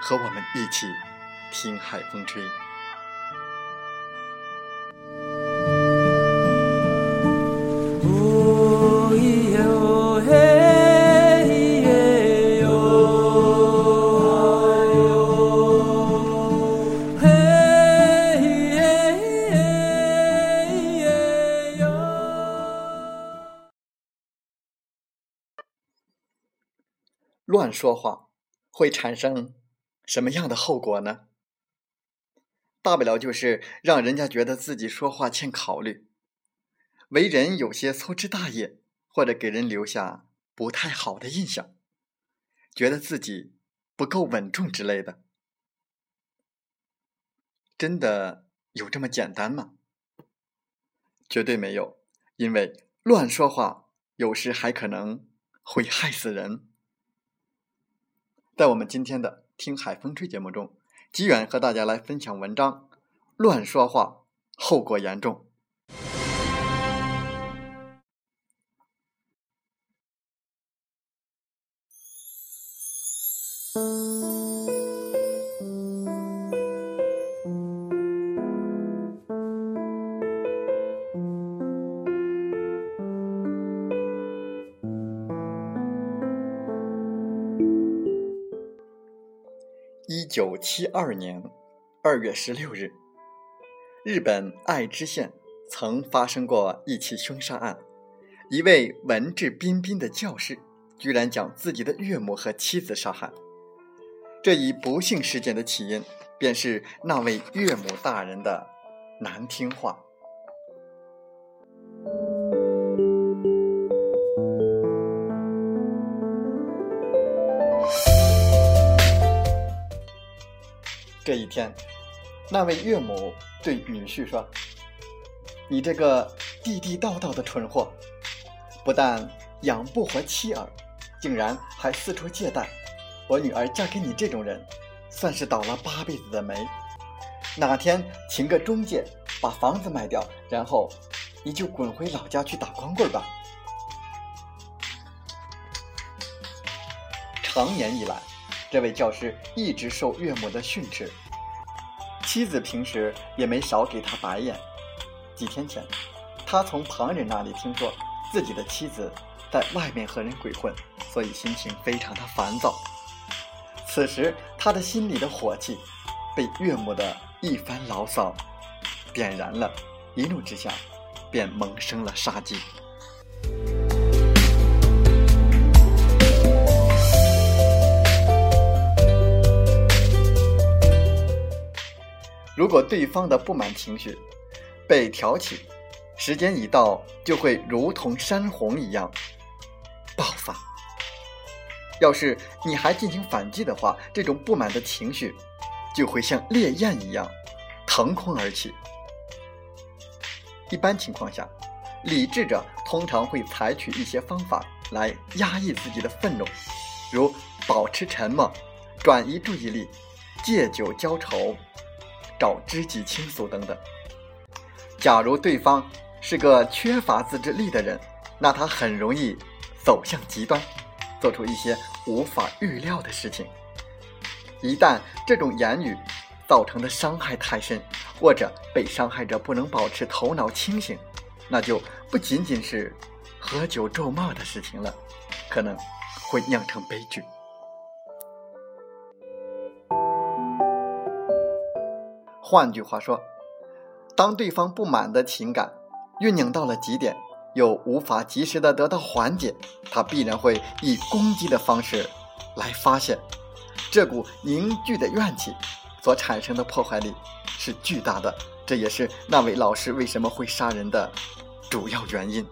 和我们一起听海风吹。乱说话会产生。什么样的后果呢？大不了就是让人家觉得自己说话欠考虑，为人有些粗枝大叶，或者给人留下不太好的印象，觉得自己不够稳重之类的。真的有这么简单吗？绝对没有，因为乱说话有时还可能会害死人。在我们今天的。听海风吹节目中，吉远和大家来分享文章：乱说话后果严重。九七二年二月十六日，日本爱知县曾发生过一起凶杀案，一位文质彬彬的教师居然将自己的岳母和妻子杀害。这一不幸事件的起因，便是那位岳母大人的难听话。这一天，那位岳母对女婿说：“你这个地地道道的蠢货，不但养不活妻儿，竟然还四处借贷。我女儿嫁给你这种人，算是倒了八辈子的霉。哪天请个中介把房子卖掉，然后你就滚回老家去打光棍吧。”长年以来。这位教师一直受岳母的训斥，妻子平时也没少给他白眼。几天前，他从旁人那里听说自己的妻子在外面和人鬼混，所以心情非常的烦躁。此时，他的心里的火气被岳母的一番牢骚点燃了，一怒之下便萌生了杀机。如果对方的不满情绪被挑起，时间一到就会如同山洪一样爆发。要是你还进行反击的话，这种不满的情绪就会像烈焰一样腾空而起。一般情况下，理智者通常会采取一些方法来压抑自己的愤怒，如保持沉默、转移注意力、借酒浇愁。找知己倾诉等等。假如对方是个缺乏自制力的人，那他很容易走向极端，做出一些无法预料的事情。一旦这种言语造成的伤害太深，或者被伤害者不能保持头脑清醒，那就不仅仅是喝酒咒骂的事情了，可能会酿成悲剧。换句话说，当对方不满的情感酝酿到了极点，又无法及时的得到缓解，他必然会以攻击的方式来发泄。这股凝聚的怨气所产生的破坏力是巨大的，这也是那位老师为什么会杀人的主要原因。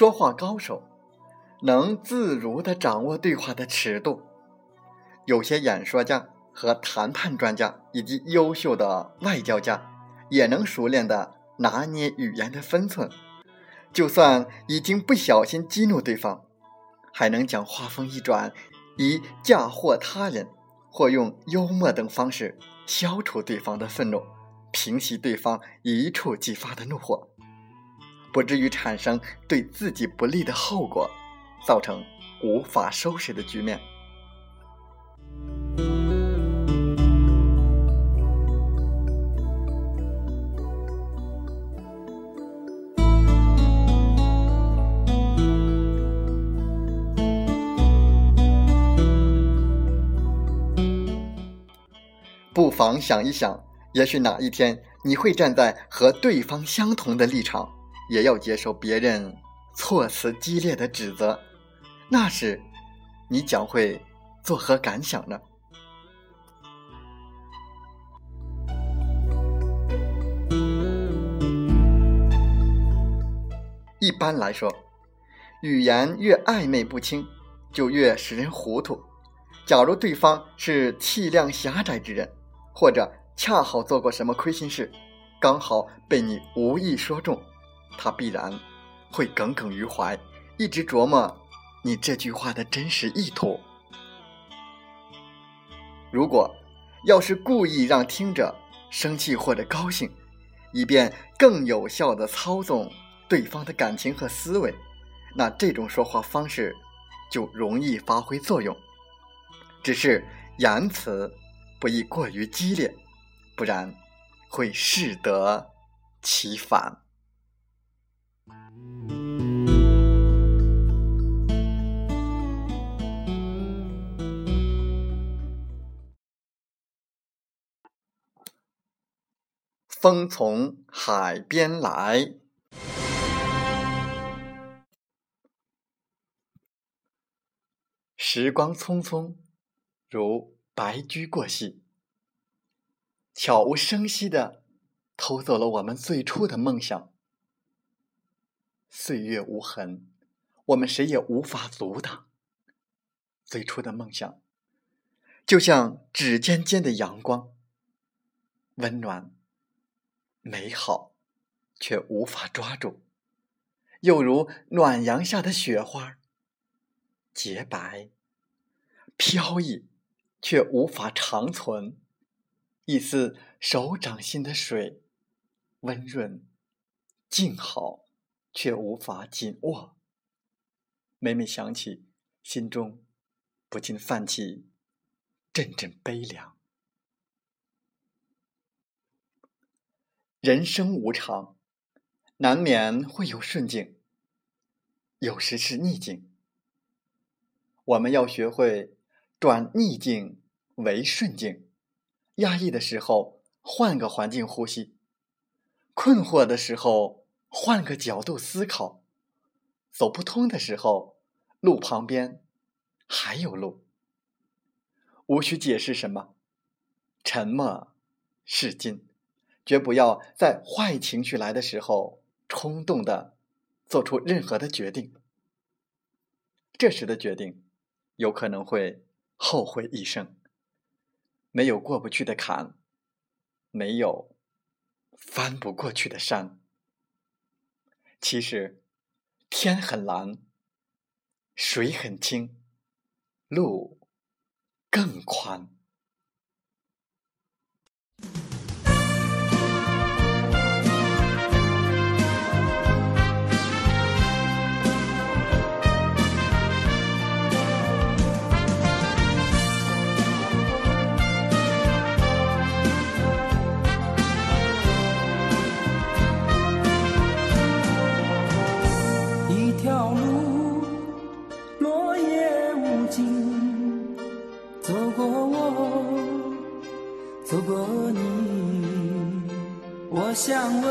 说话高手能自如地掌握对话的尺度，有些演说家和谈判专家以及优秀的外交家也能熟练地拿捏语言的分寸，就算已经不小心激怒对方，还能将话锋一转，以嫁祸他人或用幽默等方式消除对方的愤怒，平息对方一触即发的怒火。不至于产生对自己不利的后果，造成无法收拾的局面。不妨想一想，也许哪一天你会站在和对方相同的立场。也要接受别人措辞激烈的指责，那时你将会作何感想呢？一般来说，语言越暧昧不清，就越使人糊涂。假如对方是气量狭窄之人，或者恰好做过什么亏心事，刚好被你无意说中。他必然会耿耿于怀，一直琢磨你这句话的真实意图。如果要是故意让听者生气或者高兴，以便更有效的操纵对方的感情和思维，那这种说话方式就容易发挥作用。只是言辞不宜过于激烈，不然会适得其反。风从海边来，时光匆匆，如白驹过隙，悄无声息的偷走了我们最初的梦想。岁月无痕，我们谁也无法阻挡。最初的梦想，就像指尖间的阳光，温暖。美好，却无法抓住；又如暖阳下的雪花，洁白、飘逸，却无法长存；一丝手掌心的水，温润、静好，却无法紧握。每每想起，心中不禁泛起阵阵悲凉。人生无常，难免会有顺境，有时是逆境。我们要学会转逆境为顺境，压抑的时候换个环境呼吸，困惑的时候换个角度思考，走不通的时候路旁边还有路，无需解释什么，沉默是金。绝不要在坏情绪来的时候冲动的做出任何的决定，这时的决定有可能会后悔一生。没有过不去的坎，没有翻不过去的山。其实天很蓝，水很清，路更宽。我想问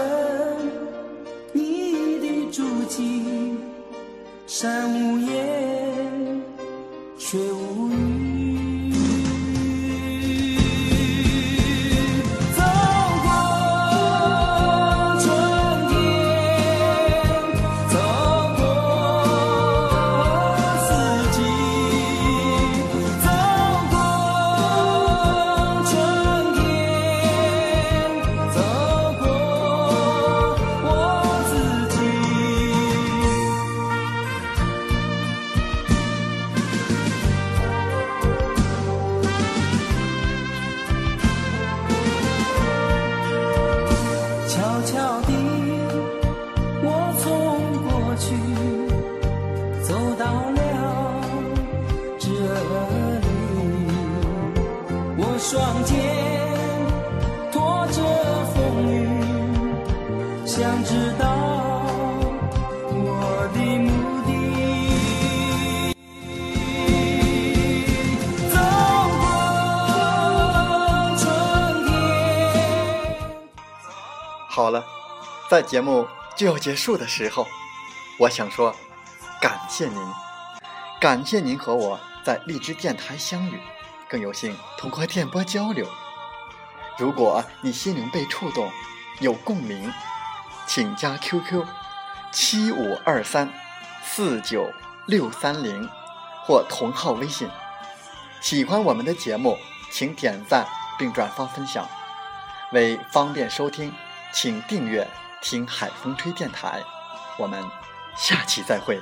知道我的目的。走过春天。好了，在节目就要结束的时候，我想说，感谢您，感谢您和我在荔枝电台相遇。更有幸通过电波交流。如果你心灵被触动，有共鸣，请加 QQ 七五二三四九六三零或同号微信。喜欢我们的节目，请点赞并转发分享。为方便收听，请订阅“听海风吹电台”。我们下期再会。